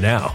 now.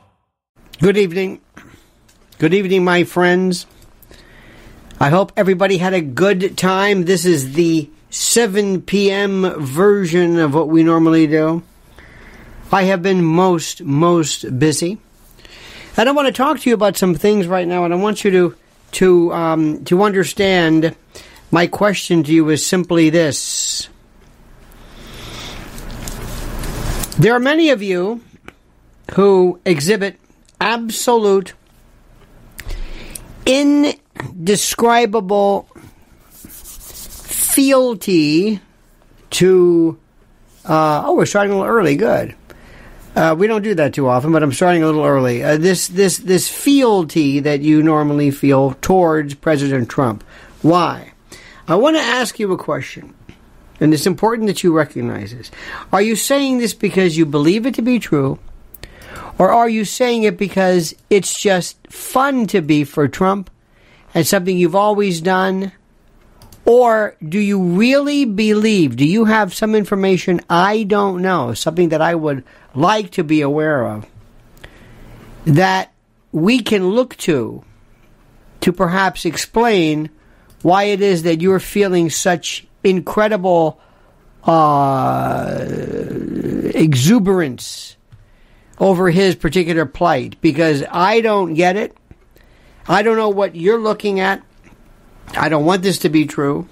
Good evening. Good evening, my friends. I hope everybody had a good time. This is the 7 p.m. version of what we normally do. I have been most, most busy. And I want to talk to you about some things right now, and I want you to to um, to understand. My question to you is simply this: There are many of you who exhibit absolute, indescribable fealty to. Uh, oh, we're starting a little early. Good. Uh, we don't do that too often, but I'm starting a little early. Uh, this this this fealty that you normally feel towards President Trump. Why? I want to ask you a question. And it's important that you recognize this. Are you saying this because you believe it to be true? Or are you saying it because it's just fun to be for Trump and something you've always done? Or do you really believe, do you have some information I don't know, something that I would like to be aware of, that we can look to to perhaps explain why it is that you're feeling such incredible uh, exuberance over his particular plight because I don't get it. I don't know what you're looking at. I don't want this to be true.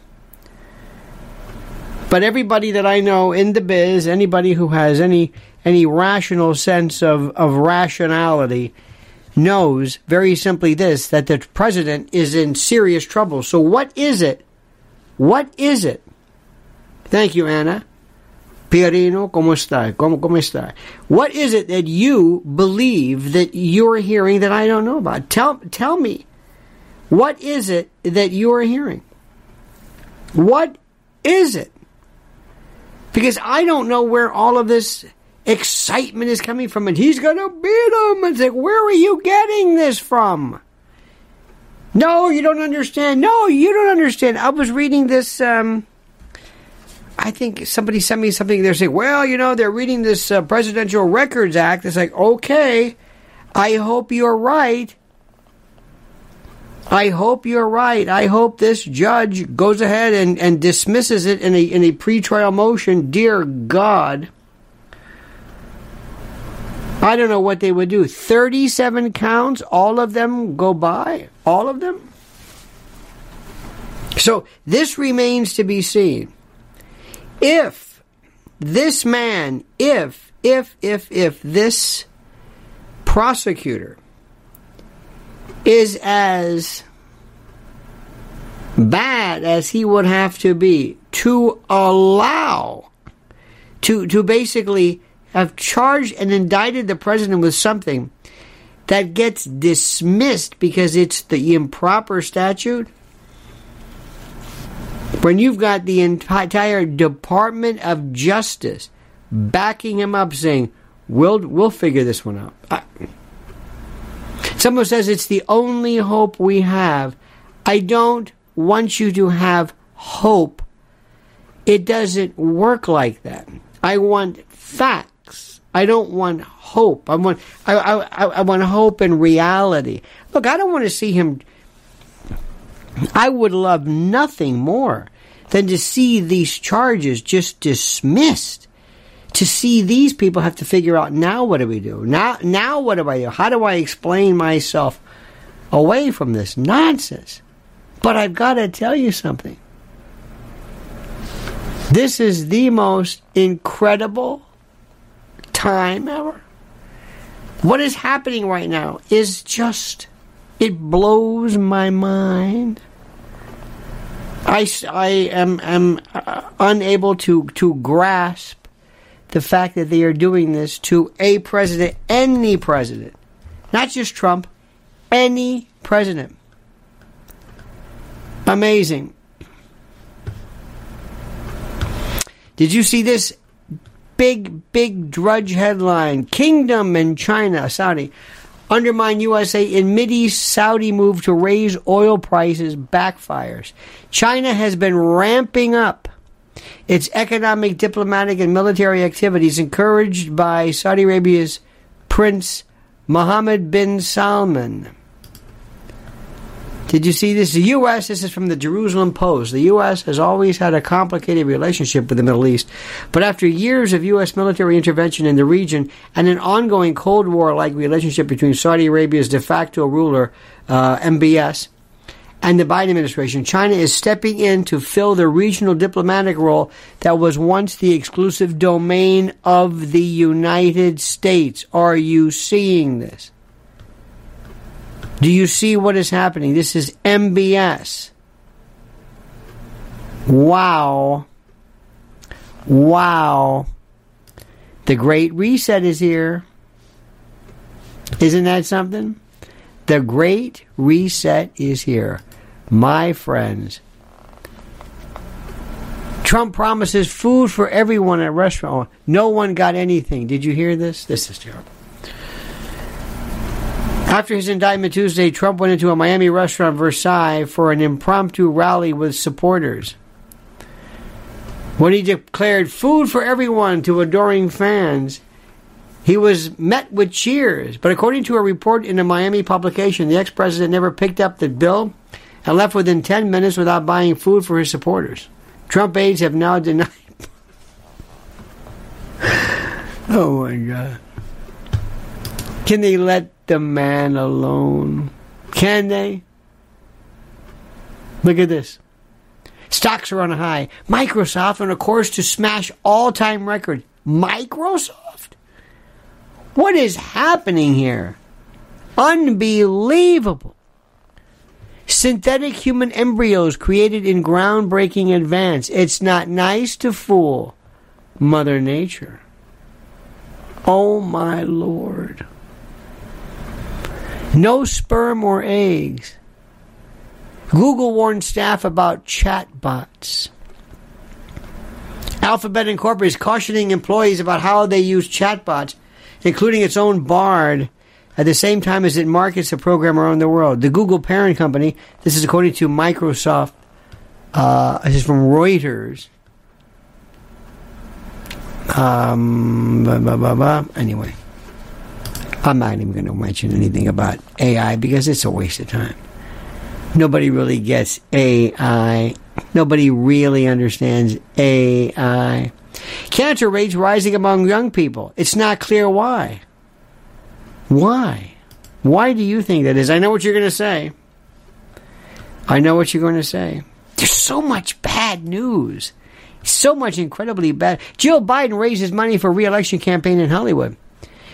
But everybody that I know in the biz, anybody who has any any rational sense of, of rationality, knows very simply this that the president is in serious trouble. So, what is it? What is it? Thank you, Anna. Pierino, ¿cómo está? ¿Cómo, ¿Cómo está? What is it that you believe that you're hearing that I don't know about? Tell, tell me. What is it that you're hearing? What is it? Because I don't know where all of this excitement is coming from, and he's going to beat him. It's like, where are you getting this from? No, you don't understand. No, you don't understand. I was reading this. Um, I think somebody sent me something. They're saying, well, you know, they're reading this uh, Presidential Records Act. It's like, okay, I hope you're right. I hope you're right. I hope this judge goes ahead and, and dismisses it in a in a pretrial motion. Dear God. I don't know what they would do. 37 counts, all of them go by? All of them? So this remains to be seen. If this man, if, if, if, if this prosecutor is as bad as he would have to be to allow, to, to basically have charged and indicted the president with something that gets dismissed because it's the improper statute, when you've got the entire Department of Justice backing him up, saying, "We'll we'll figure this one out." I, someone says it's the only hope we have. I don't want you to have hope. It doesn't work like that. I want facts. I don't want hope. I want I, I, I want hope and reality. Look, I don't want to see him I would love nothing more than to see these charges just dismissed. To see these people have to figure out now what do we do? Now now what do I do? How do I explain myself away from this nonsense? But I've got to tell you something. This is the most incredible time ever. What is happening right now is just, it blows my mind. I, I am, am uh, unable to, to grasp the fact that they are doing this to a president, any president, not just Trump, any president. Amazing. Did you see this big, big drudge headline? Kingdom and China, Saudi, undermine USA in Mideast Saudi move to raise oil prices backfires. China has been ramping up its economic, diplomatic, and military activities encouraged by Saudi Arabia's Prince Mohammed bin Salman. Did you see this? The U.S., this is from the Jerusalem Post. The U.S. has always had a complicated relationship with the Middle East. But after years of U.S. military intervention in the region and an ongoing Cold War like relationship between Saudi Arabia's de facto ruler, uh, MBS, and the Biden administration, China is stepping in to fill the regional diplomatic role that was once the exclusive domain of the United States. Are you seeing this? Do you see what is happening? This is MBS. Wow. Wow. The Great Reset is here. Isn't that something? The Great Reset is here. My friends, Trump promises food for everyone at restaurant. No one got anything. Did you hear this? This is terrible. After his indictment Tuesday, Trump went into a Miami restaurant, Versailles, for an impromptu rally with supporters. When he declared food for everyone to adoring fans, he was met with cheers. But according to a report in a Miami publication, the ex president never picked up the bill and left within 10 minutes without buying food for his supporters. Trump aides have now denied. oh my God. Can they let the man alone? Can they? Look at this. Stocks are on a high. Microsoft on a course to smash all time record. Microsoft? What is happening here? Unbelievable. Synthetic human embryos created in groundbreaking advance. It's not nice to fool Mother Nature. Oh my Lord. No sperm or eggs. Google warned staff about chatbots. Alphabet Incorporated is cautioning employees about how they use chatbots, including its own Bard, at the same time as it markets the program around the world. The Google parent company, this is according to Microsoft, uh, this is from Reuters. Um, blah, blah, blah. Anyway, I'm not even going to mention anything about AI because it's a waste of time. Nobody really gets AI. Nobody really understands AI. Cancer rates rising among young people. It's not clear why. Why? Why do you think that is? I know what you're going to say. I know what you're going to say. There's so much bad news. So much incredibly bad. Jill Biden raises money for re-election campaign in Hollywood.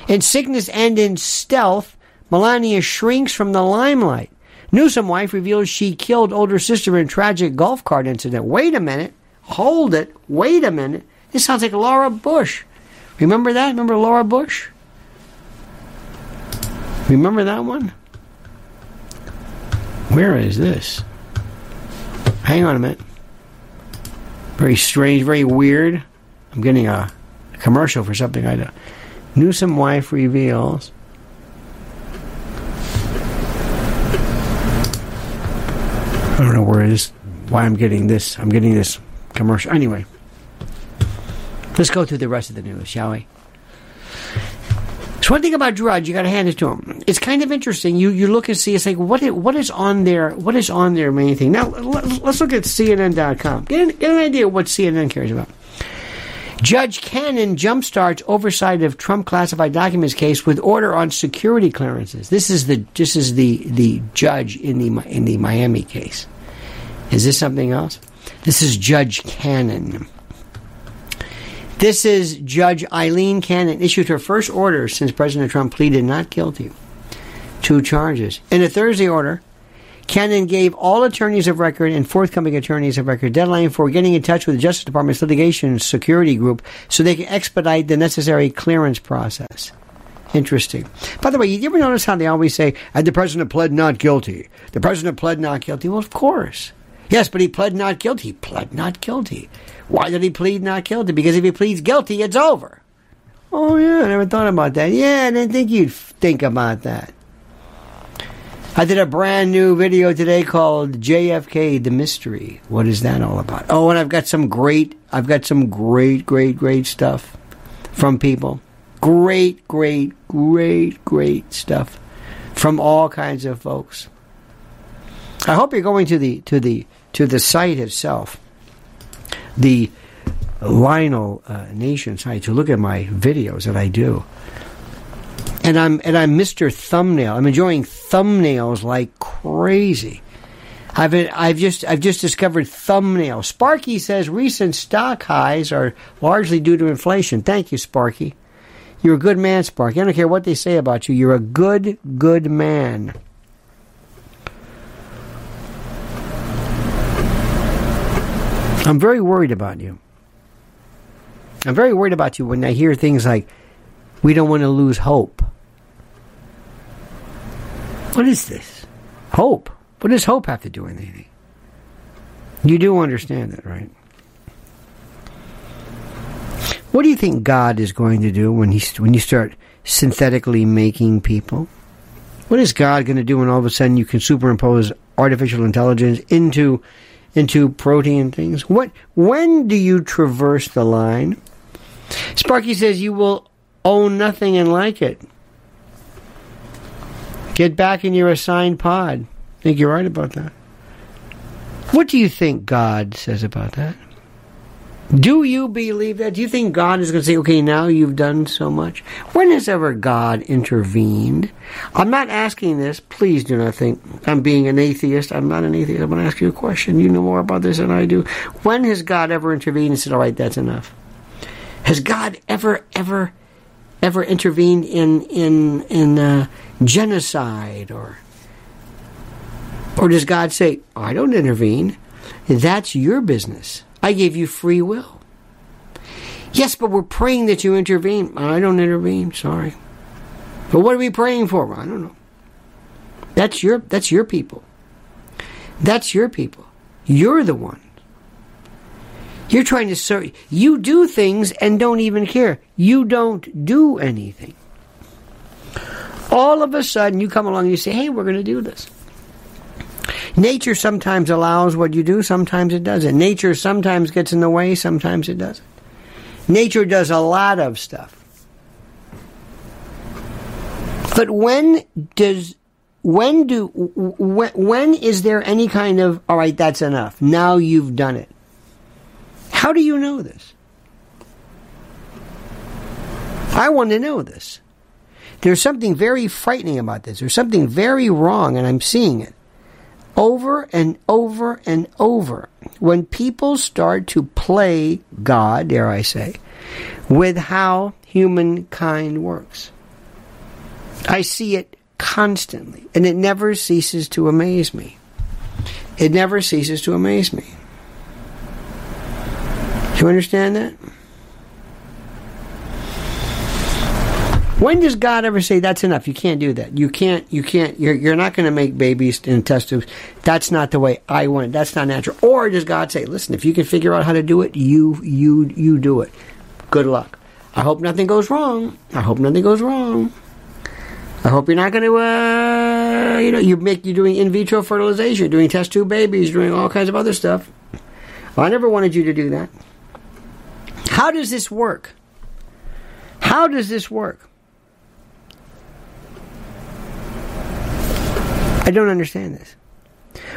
In sickness and in stealth, Melania shrinks from the limelight. Newsom wife reveals she killed older sister in tragic golf cart incident. Wait a minute. Hold it. Wait a minute. This sounds like Laura Bush. Remember that? Remember Laura Bush? Remember that one? Where is this? Hang on a minute. Very strange, very weird. I'm getting a, a commercial for something I don't. Newsom wife reveals. I don't know where it is, why I'm getting this. I'm getting this commercial. Anyway, let's go through the rest of the news, shall we? So one thing about Drudge, you got to hand it to him. It's kind of interesting. You you look and see. It's like what is, what is on there? What is on their main thing? Now let's look at CNN.com. Get an, get an idea of what CNN cares about. Judge Cannon jumpstarts oversight of Trump classified documents case with order on security clearances. This is the this is the the judge in the in the Miami case. Is this something else? This is Judge Cannon. This is Judge Aileen Cannon issued her first order since President Trump pleaded not guilty to charges. In a Thursday order, Cannon gave all attorneys of record and forthcoming attorneys of record deadline for getting in touch with the Justice Department's litigation security group so they can expedite the necessary clearance process. Interesting. By the way, you ever notice how they always say, the president pled not guilty? The president pled not guilty. Well, of course. Yes, but he pled not guilty. He pled not guilty. Why did he plead not guilty? Because if he pleads guilty, it's over. Oh, yeah, I never thought about that. Yeah, I didn't think you'd think about that. I did a brand new video today called JFK the Mystery. What is that all about? Oh, and I've got some great, I've got some great, great, great stuff from people. Great, great, great, great stuff from all kinds of folks. I hope you're going to the to the to the site itself, the Lionel uh, Nation site, to look at my videos that I do and I'm and I'm Mr. Thumbnail. I'm enjoying thumbnails like crazy. I've I've just I've just discovered thumbnail. Sparky says recent stock highs are largely due to inflation. Thank you, Sparky. You're a good man, Sparky. I don't care what they say about you. You're a good good man. I'm very worried about you. I'm very worried about you when I hear things like, we don't want to lose hope. What is this? Hope. What does hope have to do with anything? You do understand that, right? What do you think God is going to do when he when you start synthetically making people? What is God going to do when all of a sudden you can superimpose artificial intelligence into into protein things? What when do you traverse the line? Sparky says you will own nothing and like it. Get back in your assigned pod. I think you're right about that. What do you think God says about that? Do you believe that? Do you think God is going to say, okay, now you've done so much? When has ever God intervened? I'm not asking this. Please do not think I'm being an atheist. I'm not an atheist. I'm going to ask you a question. You know more about this than I do. When has God ever intervened and said, all right, that's enough? Has God ever, ever, ever intervened in, in, in uh, genocide or, or does God say, I don't intervene? That's your business. I gave you free will. Yes, but we're praying that you intervene. I don't intervene, sorry. But what are we praying for? I don't know. That's your that's your people. That's your people. You're the one. You're trying to serve. You do things and don't even care. You don't do anything. All of a sudden, you come along and you say, hey, we're going to do this. Nature sometimes allows what you do, sometimes it doesn't. Nature sometimes gets in the way, sometimes it doesn't. Nature does a lot of stuff. But when does when do when, when is there any kind of all right that's enough now you've done it how do you know this i want to know this there's something very frightening about this there's something very wrong and i'm seeing it over and over and over when people start to play God, dare I say, with how humankind works. I see it constantly, and it never ceases to amaze me. It never ceases to amaze me. You understand that? When does God ever say that's enough? You can't do that. You can't. You can't. You're, you're not going to make babies in test tubes. That's not the way I want it. That's not natural. Or does God say, listen, if you can figure out how to do it, you you you do it. Good luck. I hope nothing goes wrong. I hope nothing goes wrong. I hope you're not going to. Uh, you know, you make you're doing in vitro fertilization, you're doing test tube babies, doing all kinds of other stuff. Well, I never wanted you to do that. How does this work? How does this work? I don't understand this.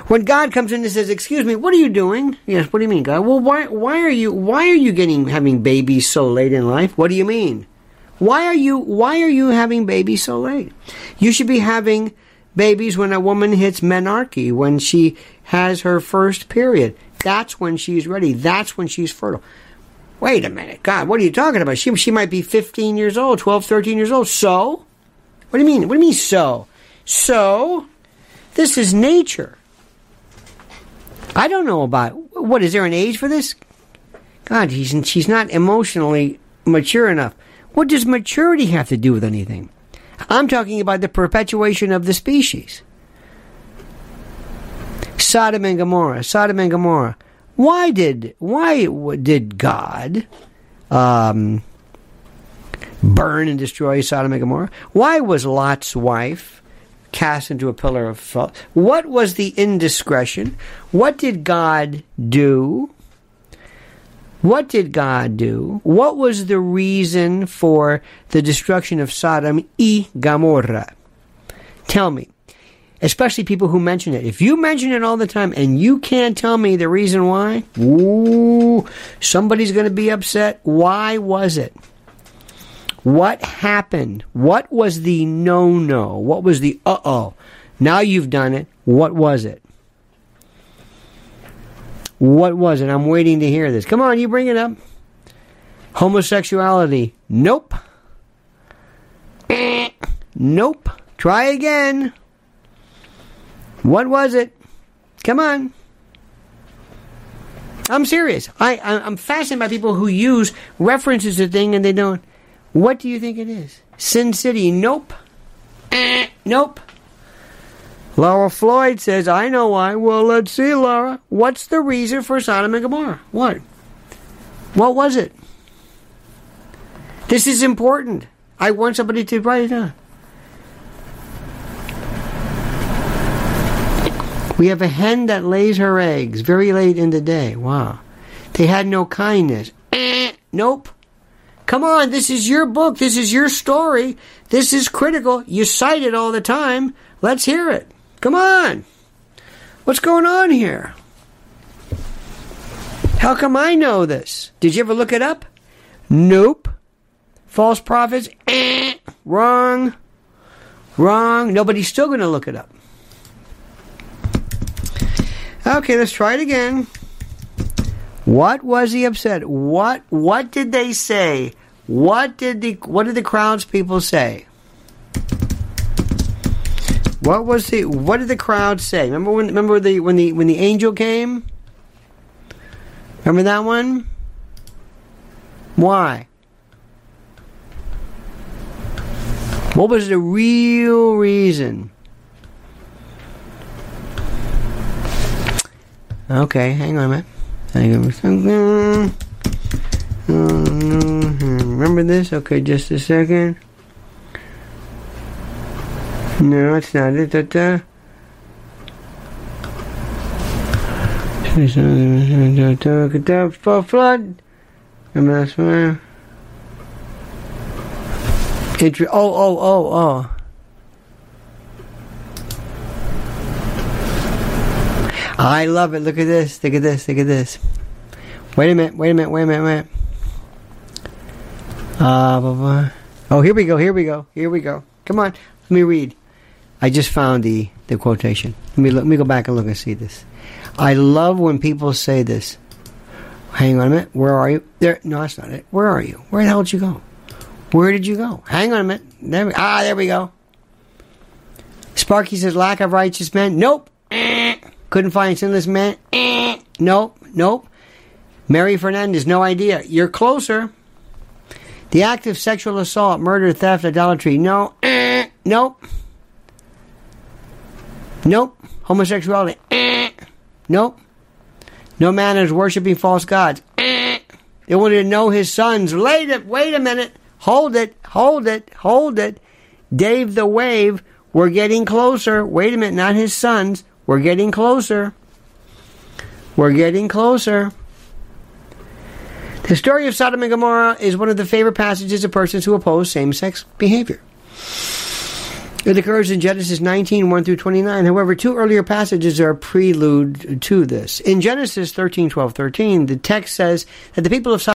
When God comes in and says, "Excuse me, what are you doing?" Yes, what do you mean, God? Well, why why are you why are you getting having babies so late in life? What do you mean? Why are you why are you having babies so late? You should be having babies when a woman hits menarche, when she has her first period. That's when she's ready. That's when she's fertile. Wait a minute. God, what are you talking about? She, she might be 15 years old, 12, 13 years old. So? What do you mean? What do you mean, so? So, this is nature. I don't know about what is there an age for this? God, she's she's not emotionally mature enough. What does maturity have to do with anything? I'm talking about the perpetuation of the species. Sodom and Gomorrah, Sodom and Gomorrah. Why did why did God um, burn and destroy Sodom and Gomorrah? Why was Lot's wife cast into a pillar of salt. What was the indiscretion? What did God do? What did God do? What was the reason for the destruction of Sodom and Gomorrah? Tell me. Especially people who mention it. If you mention it all the time and you can't tell me the reason why, ooh, somebody's going to be upset. Why was it? What happened? What was the no no? What was the uh oh? Now you've done it. What was it? What was it? I'm waiting to hear this. Come on, you bring it up. Homosexuality. Nope. nope. Try again. What was it? Come on. I'm serious. I, I am fascinated by people who use references to thing and they don't. What do you think it is? Sin City? Nope. Eh, nope. Laura Floyd says, I know why. Well, let's see, Laura. What's the reason for Sodom and Gomorrah? What? What was it? This is important. I want somebody to write it down. We have a hen that lays her eggs very late in the day. Wow. They had no kindness. Eh, nope. Come on, this is your book. This is your story. This is critical. You cite it all the time. Let's hear it. Come on. What's going on here? How come I know this? Did you ever look it up? Nope. False prophets? Eh, wrong. Wrong. Nobody's still going to look it up. Okay, let's try it again. What was he upset? What what did they say? What did the what did the crowds people say? What was the what did the crowd say? Remember when remember the when the when the angel came? Remember that one? Why? What was the real reason? Okay, hang on a minute. Hang on. Remember this? Okay, just a second. No, it's not it. Da, da. Flood. Remember that's one. It, oh, oh, oh, oh. I love it. Look at this. Look at this. Look at this. Wait a minute. Wait a minute. Wait a minute. Wait. Uh, blah, blah. Oh, here we go. Here we go. Here we go. Come on. Let me read. I just found the, the quotation. Let me look, let me go back and look and see this. I love when people say this. Hang on a minute. Where are you? There. No, that's not it. Where are you? Where the hell did you go? Where did you go? Hang on a minute. There we, ah, there we go. Sparky says lack of righteous men. Nope. Couldn't find sinless man. Eh. Nope, nope. Mary Fernandez, no idea. You're closer. The act of sexual assault, murder, theft, idolatry. No. Eh. Nope. Nope. Homosexuality. Eh. Nope. No man is worshiping false gods. Eh. They wanted to know his sons. Wait a, wait a minute. Hold it. Hold it. Hold it. Dave the Wave. We're getting closer. Wait a minute. Not his sons. We're getting closer. We're getting closer. The story of Sodom and Gomorrah is one of the favorite passages of persons who oppose same sex behavior. It occurs in Genesis 19, 1 through 29. However, two earlier passages are a prelude to this. In Genesis 13, 12, 13, the text says that the people of Sodom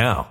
now.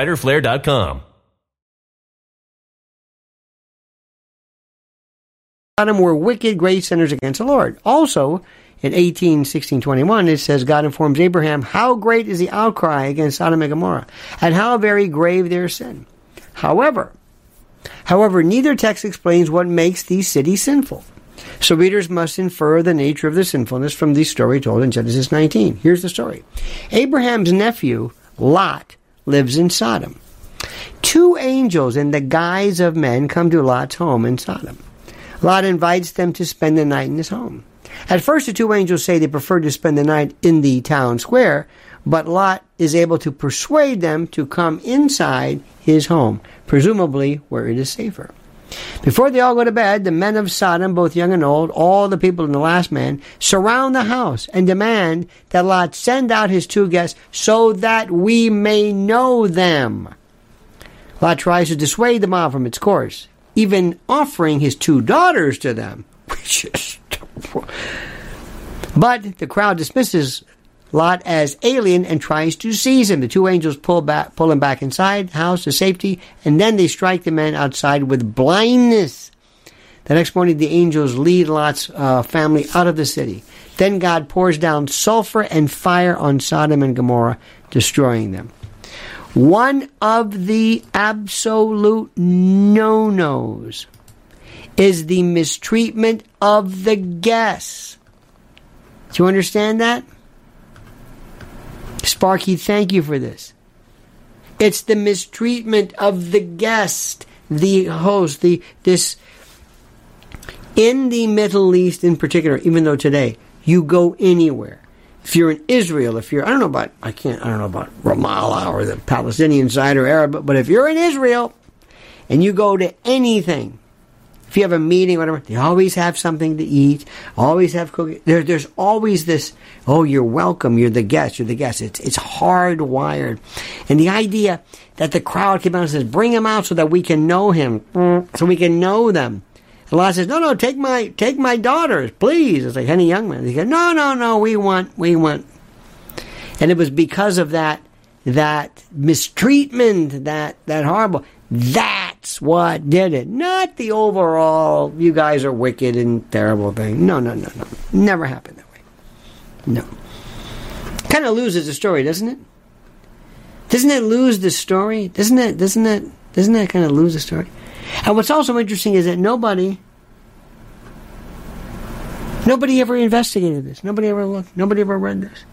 Sodom were wicked great sinners against the Lord. Also, in 18, 16, 21, it says, God informs Abraham, how great is the outcry against Sodom and Gomorrah, and how very grave their sin. However, however, neither text explains what makes these cities sinful. So readers must infer the nature of the sinfulness from the story told in Genesis 19. Here's the story. Abraham's nephew, Lot, lives in Sodom. Two angels in the guise of men come to Lot's home in Sodom. Lot invites them to spend the night in his home. At first, the two angels say they prefer to spend the night in the town square, but Lot is able to persuade them to come inside his home, presumably where it is safer. Before they all go to bed, the men of Sodom, both young and old, all the people in the last man, surround the house and demand that Lot send out his two guests so that we may know them. Lot tries to dissuade the mob from its course, even offering his two daughters to them, which is. But the crowd dismisses Lot as alien and tries to seize him. The two angels pull back, pull him back inside the house to safety, and then they strike the man outside with blindness. The next morning, the angels lead Lot's uh, family out of the city. Then God pours down sulfur and fire on Sodom and Gomorrah, destroying them. One of the absolute no nos is the mistreatment of the guests. Do you understand that? Sparky, thank you for this. It's the mistreatment of the guest, the host, the this in the Middle East in particular, even though today you go anywhere. If you're in Israel, if you're I don't know about I can't I don't know about Ramallah or the Palestinian side or Arab, but if you're in Israel and you go to anything, if you have a meeting, whatever, they always have something to eat, always have cooking. There, there's always this, oh, you're welcome, you're the guest, you're the guest. It's, it's hardwired. And the idea that the crowd came out and says, bring him out so that we can know him, so we can know them. And a Lot says, no, no, take my, take my daughters, please. It's like any young man. He goes, no, no, no, we want, we want. And it was because of that, that mistreatment, that, that horrible, what did it. Not the overall, you guys are wicked and terrible thing. No, no, no, no. Never happened that way. No. Kind of loses the story, doesn't it? Doesn't it lose the story? Doesn't it, doesn't it, doesn't that kind of lose the story? And what's also interesting is that nobody, nobody ever investigated this. Nobody ever looked. Nobody ever read this.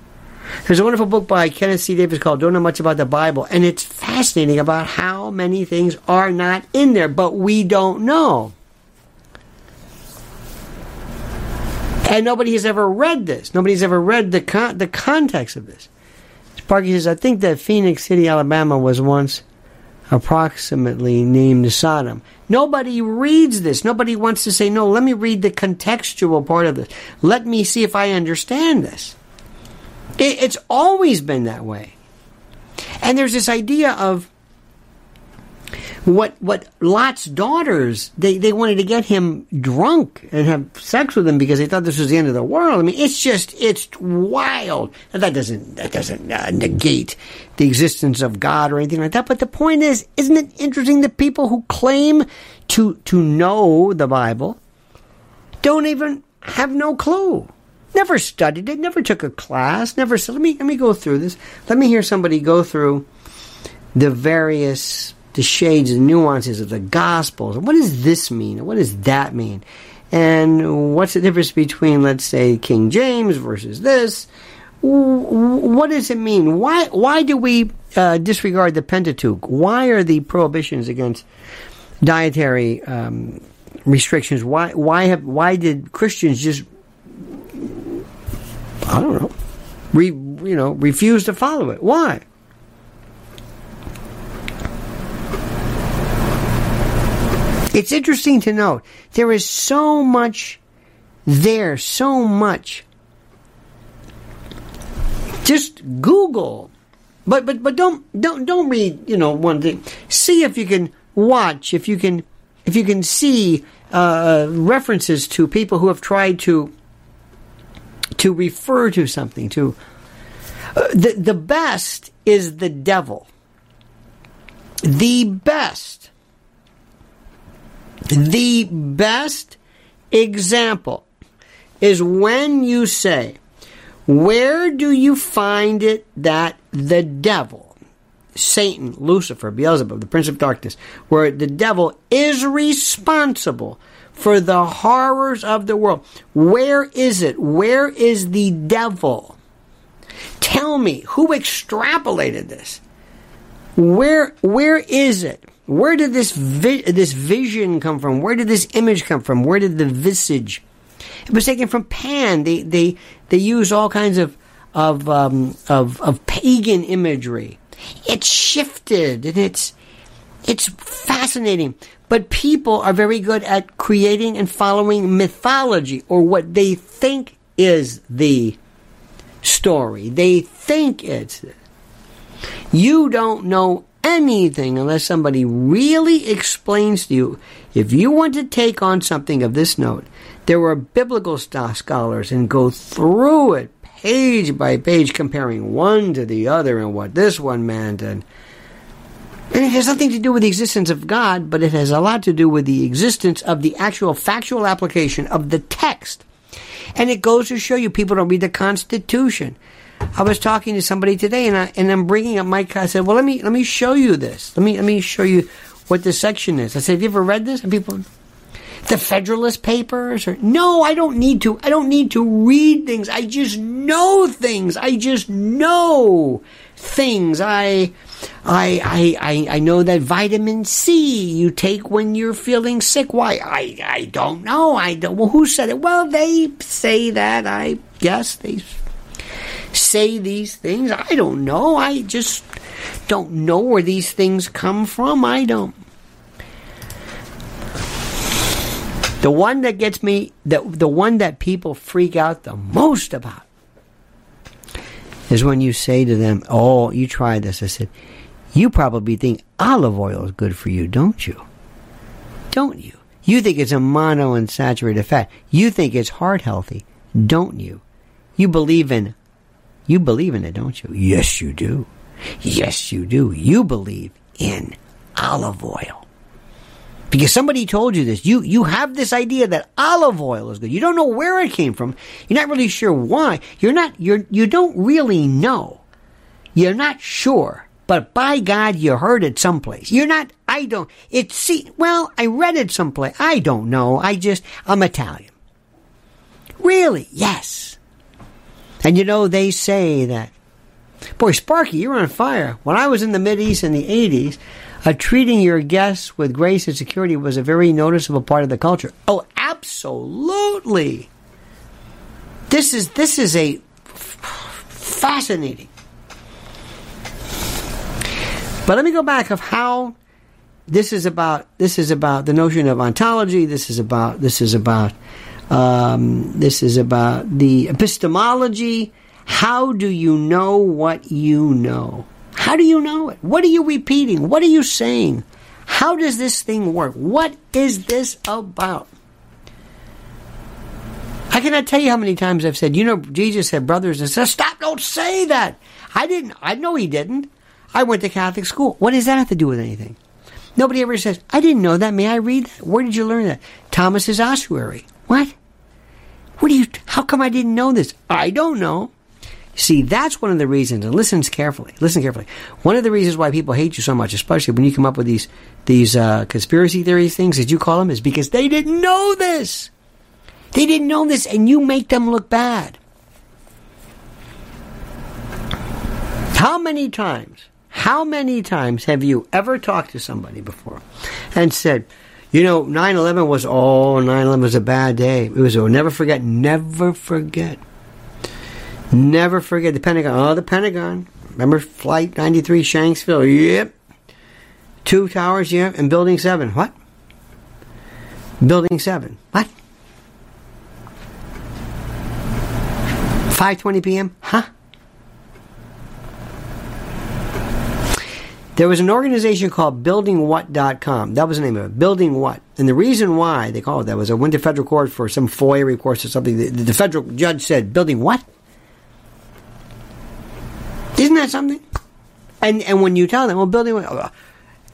There's a wonderful book by Kenneth C. Davis called Don't Know Much About the Bible, and it's fascinating about how many things are not in there, but we don't know. And nobody has ever read this. Nobody's ever read the con- the context of this. Sparky says, I think that Phenix City, Alabama was once approximately named Sodom. Nobody reads this. Nobody wants to say, no, let me read the contextual part of this. Let me see if I understand this. It, it's always been that way. And there's this idea of what what Lot's daughters they, they wanted to get him drunk and have sex with him because they thought this was the end of the world. I mean, it's just it's wild. And that doesn't that doesn't uh, negate the existence of God or anything like that. But the point is, isn't it interesting that people who claim to to know the Bible don't even have no clue. Never studied it, never took a class, never said, let me let me go through this. Let me hear somebody go through the various the shades and nuances of the Gospels. What does this mean? What does that mean? And what's the difference between, let's say, King James versus this? What does it mean? Why why do we uh, disregard the Pentateuch? Why are the prohibitions against dietary um, restrictions? Why why have why did Christians just I don't know re, you know refuse to follow it? Why? It's interesting to note there is so much there, so much. Just Google, but but but don't don't don't read. You know one thing. See if you can watch. If you can if you can see uh, references to people who have tried to to refer to something to. Uh, the the best is the devil. The best the best example is when you say, Where do you find it that the devil, Satan, Lucifer, Beelzebub, the prince of darkness, where the devil is responsible for the horrors of the world? Where is it? Where is the devil? Tell me, who extrapolated this? Where, where is it? Where did this vi- this vision come from? Where did this image come from? Where did the visage? It was taken from Pan. They they they use all kinds of of um, of of pagan imagery. It's shifted and it's it's fascinating. But people are very good at creating and following mythology or what they think is the story. They think it's. You don't know anything unless somebody really explains to you. If you want to take on something of this note, there were biblical scholars and go through it page by page, comparing one to the other and what this one meant. And, and it has nothing to do with the existence of God, but it has a lot to do with the existence of the actual factual application of the text. And it goes to show you people don't read the Constitution. I was talking to somebody today, and I and I'm bringing up my. I said, "Well, let me let me show you this. Let me let me show you what this section is." I said, "Have you ever read this?" And people, the Federalist Papers, or no, I don't need to. I don't need to read things. I just know things. I just know things. I. I, I, I, I know that vitamin C you take when you're feeling sick. Why? I, I don't know. I don't. Well, who said it? Well, they say that. I guess they say these things. I don't know. I just don't know where these things come from. I don't. The one that gets me, the, the one that people freak out the most about is when you say to them, Oh, you tried this. I said, You probably think olive oil is good for you, don't you? Don't you? You think it's a monounsaturated fat. You think it's heart healthy, don't you? You believe in you believe in it, don't you? Yes, you do. Yes, you do. You believe in olive oil. Because somebody told you this. You, you have this idea that olive oil is good. You don't know where it came from. You're not really sure why. You're not, you're, you don't really know. You're not sure. But by God, you heard it someplace. You're not, I don't, it's, see, well, I read it someplace. I don't know. I just, I'm Italian. Really? Yes. And you know, they say that, boy, Sparky, you're on fire. When I was in the Mid East in the 80s, uh, treating your guests with grace and security was a very noticeable part of the culture. Oh, absolutely. This is this is a f- fascinating. But let me go back of how this is about. This is about the notion of ontology. This is about. This is about um, this is about the epistemology. How do you know what you know? How do you know it? What are you repeating? What are you saying? How does this thing work? What is this about? I cannot tell you how many times I've said, you know, Jesus said, brothers and sisters, stop, don't say that. I didn't, I know he didn't. I went to Catholic school. What does that have to do with anything? Nobody ever says, I didn't know that. May I read that? Where did you learn that? Thomas's ossuary. What? What do you, how come I didn't know this? I don't know. See, that's one of the reasons, and listen carefully. Listen carefully. One of the reasons why people hate you so much, especially when you come up with these these uh, conspiracy theory things, as you call them, is because they didn't know this. They didn't know this, and you make them look bad. How many times, how many times have you ever talked to somebody before and said, you know, 9 11 was, oh, 9 11 was a bad day. It was, oh, never forget, never forget. Never forget the Pentagon. Oh, the Pentagon. Remember Flight 93 Shanksville? Yep. Two towers, yeah, and Building 7. What? Building 7. What? 5:20 p.m. Huh? There was an organization called BuildingWhat.com. That was the name of it. Building What. And the reason why they called it that was I went to federal court for some FOIA request or something. The, the federal judge said, Building what? Isn't that something? And and when you tell them, well, building what?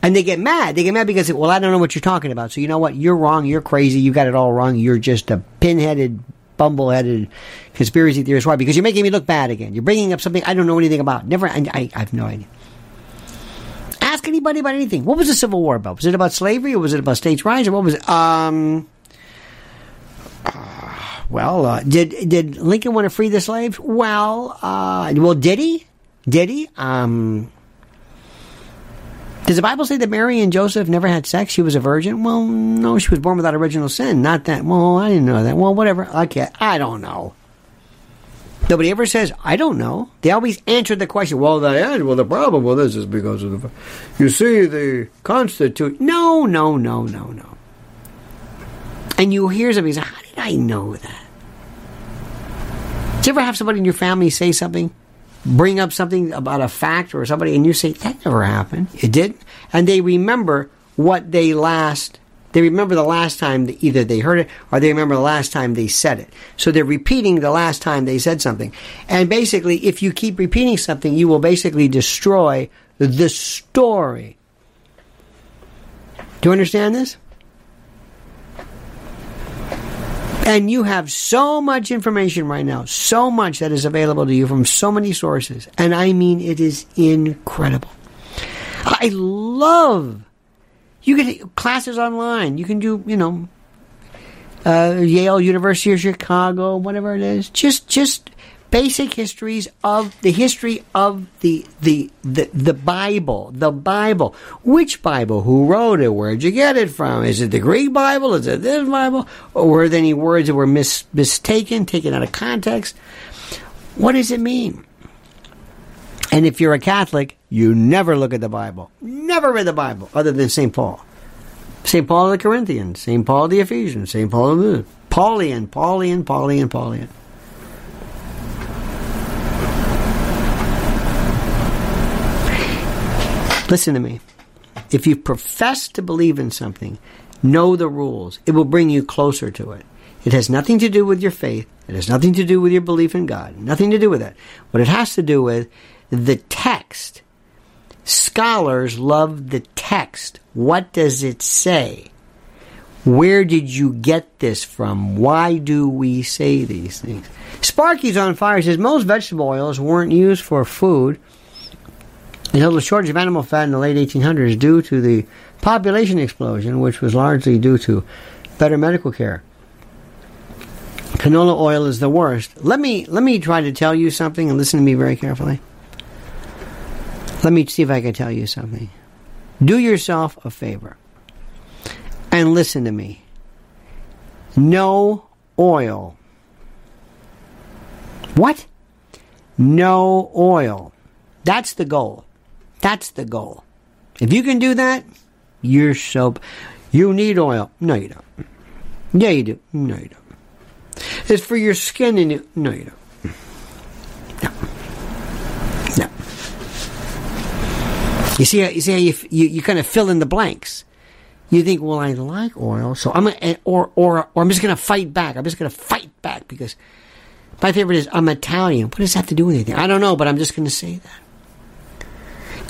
And they get mad. They get mad because, well, I don't know what you're talking about. So you know what? You're wrong. You're crazy. You got it all wrong. You're just a pinheaded, bumble-headed conspiracy theorist. Why? Because you're making me look bad again. You're bringing up something I don't know anything about. Never. I, I, I have no idea ask anybody about anything. What was the Civil War about? Was it about slavery or was it about states' rights or what was it? Um, uh, well, uh, did did Lincoln want to free the slaves? Well, uh, well, did he? Did he? Um, does the Bible say that Mary and Joseph never had sex? She was a virgin? Well, no, she was born without original sin. Not that. Well, I didn't know that. Well, whatever. Okay, I don't know. Nobody ever says, I don't know. They always answer the question. Well, the answer, well, the problem with this is because of the, you see, the Constitution. No, no, no, no, no. And you hear somebody say, how did I know that? Did you ever have somebody in your family say something, bring up something about a fact or somebody, and you say, that never happened. It didn't. And they remember what they last they remember the last time that either they heard it or they remember the last time they said it. So they're repeating the last time they said something. And basically, if you keep repeating something, you will basically destroy the story. Do you understand this? And you have so much information right now, so much that is available to you from so many sources. And I mean, it is incredible. I love you get classes online. You can do, you know, uh, Yale, University of Chicago, whatever it is. Just, just basic histories of the history of the, the the the Bible. The Bible. Which Bible? Who wrote it? Where'd you get it from? Is it the Greek Bible? Is it this Bible? Or were there any words that were mis- mistaken, taken out of context? What does it mean? And if you're a Catholic, you never look at the Bible. Never read the Bible other than St. Paul. St. Paul of the Corinthians, St. Paul of the Ephesians, St. Paul of the Paulian, Paulian, Paulian, Paulian. Listen to me. If you profess to believe in something, know the rules. It will bring you closer to it. It has nothing to do with your faith. It has nothing to do with your belief in God. Nothing to do with that. What it has to do with the text. Scholars love the text. What does it say? Where did you get this from? Why do we say these things? Sparky's on fire says most vegetable oils weren't used for food until the shortage of animal fat in the late 1800s due to the population explosion, which was largely due to better medical care. Canola oil is the worst. Let me let me try to tell you something and listen to me very carefully. Let me see if I can tell you something. Do yourself a favor and listen to me. No oil. What? No oil. That's the goal. That's the goal. If you can do that, you're so. You need oil. No, you don't. Yeah, you do. No, you don't. It's for your skin and you. No, you don't. No. No. You see, you see how you, you, you kind of fill in the blanks. You think, well, I like oil, so I'm gonna, eh, or or or I'm just going to fight back. I'm just going to fight back because my favorite is I'm Italian. What does that have to do with anything? I don't know, but I'm just going to say that.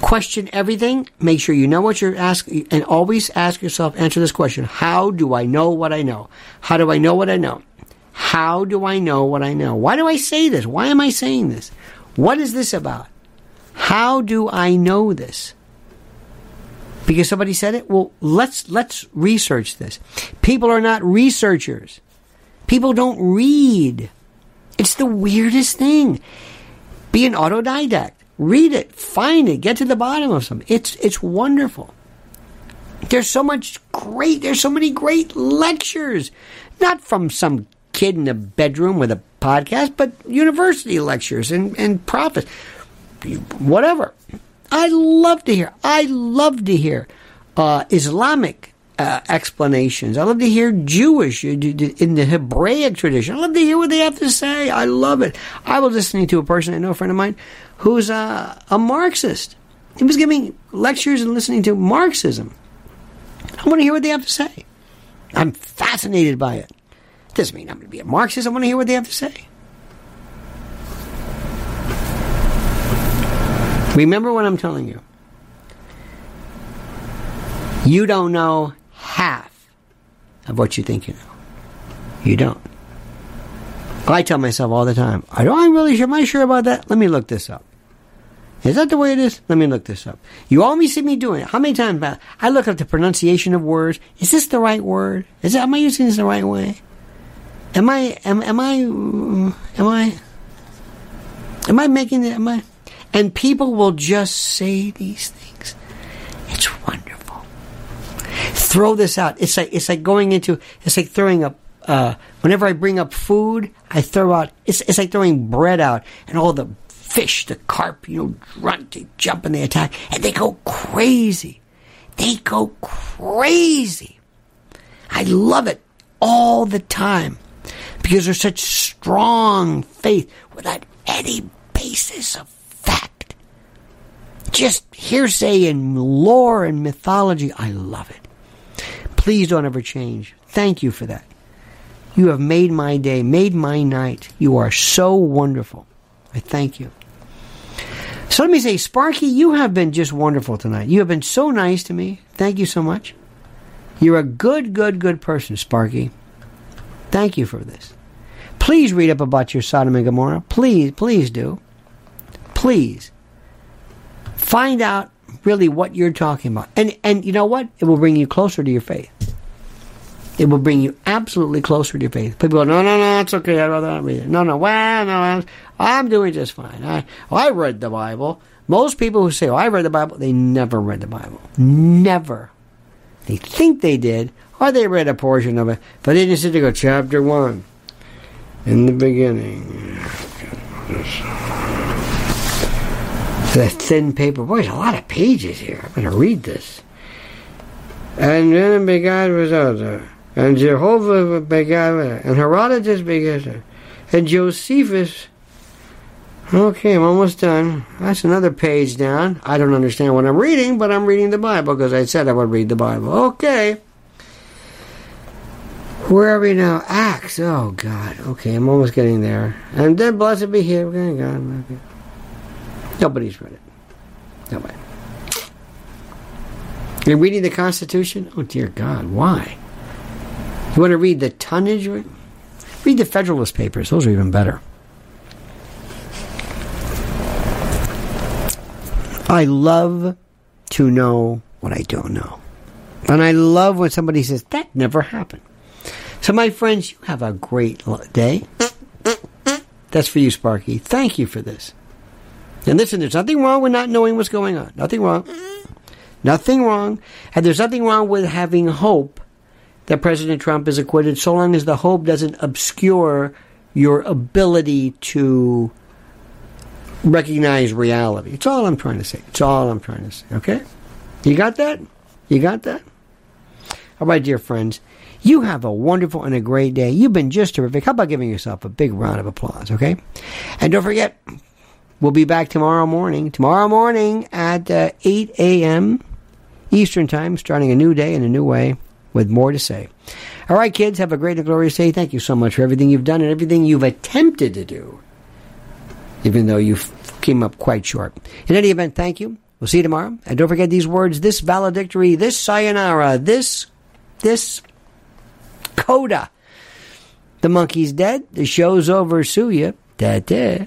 Question everything. Make sure you know what you're asking, and always ask yourself. Answer this question: How do I know what I know? How do I know what I know? How do I know what I know? Why do I say this? Why am I saying this? What is this about? How do I know this? Because somebody said it? Well, let's let's research this. People are not researchers. People don't read. It's the weirdest thing. Be an autodidact. Read it, find it, get to the bottom of something. It's it's wonderful. There's so much great, there's so many great lectures. Not from some kid in a bedroom with a podcast, but university lectures and, and prophets. Whatever. I love to hear. I love to hear uh, Islamic uh, explanations. I love to hear Jewish uh, in the Hebraic tradition. I love to hear what they have to say. I love it. I was listening to a person I know, a friend of mine, who's a, a Marxist. He was giving lectures and listening to Marxism. I want to hear what they have to say. I'm fascinated by it. Doesn't mean I'm going to be a Marxist. I want to hear what they have to say. Remember what I'm telling you. You don't know half of what you think you know. You don't. I tell myself all the time, I don't I'm really sure, am I sure about that? Let me look this up. Is that the way it is? Let me look this up. You always see me doing it. How many times I look up the pronunciation of words? Is this the right word? Is it, am I using this the right way? Am I am am I mm, am I am I making it am I and people will just say these things. It's wonderful. Throw this out. It's like it's like going into. It's like throwing up. Uh, whenever I bring up food, I throw out. It's it's like throwing bread out, and all the fish, the carp, you know, run, they jump and they attack, and they go crazy. They go crazy. I love it all the time because there's such strong faith without any basis of. Just hearsay and lore and mythology. I love it. Please don't ever change. Thank you for that. You have made my day, made my night. You are so wonderful. I thank you. So let me say, Sparky, you have been just wonderful tonight. You have been so nice to me. Thank you so much. You're a good, good, good person, Sparky. Thank you for this. Please read up about your Sodom and Gomorrah. Please, please do please find out really what you're talking about. And and you know what? It will bring you closer to your faith. It will bring you absolutely closer to your faith. People go, no, no, no, it's okay. I'd rather not read it. No, no, well, no, I'm doing just fine. I, I read the Bible. Most people who say, oh, I read the Bible, they never read the Bible. Never. They think they did, or they read a portion of it, but they just to go, chapter 1. In the beginning the thin paper. Boy, there's a lot of pages here. I'm going to read this. And then begat other. And Jehovah begat, and Herodotus begat, and Josephus. Okay, I'm almost done. That's another page down. I don't understand what I'm reading, but I'm reading the Bible because I said I would read the Bible. Okay. Where are we now? Acts. Oh, God. Okay, I'm almost getting there. And then blessed be He. God. Nobody's read it. Nobody. You're reading the Constitution? Oh, dear God, why? You want to read the tonnage? Read the Federalist Papers. Those are even better. I love to know what I don't know. And I love when somebody says, that never happened. So, my friends, you have a great day. That's for you, Sparky. Thank you for this. And listen, there's nothing wrong with not knowing what's going on. Nothing wrong. Mm-hmm. Nothing wrong. And there's nothing wrong with having hope that President Trump is acquitted so long as the hope doesn't obscure your ability to recognize reality. It's all I'm trying to say. It's all I'm trying to say. Okay? You got that? You got that? All right, dear friends. You have a wonderful and a great day. You've been just terrific. How about giving yourself a big round of applause, okay? And don't forget, We'll be back tomorrow morning. Tomorrow morning at uh, 8 a.m. Eastern Time, starting a new day in a new way with more to say. All right, kids, have a great and glorious day. Thank you so much for everything you've done and everything you've attempted to do, even though you came up quite short. In any event, thank you. We'll see you tomorrow. And don't forget these words this valedictory, this sayonara, this, this coda. The monkey's dead. The show's over. Sue ya. Da da.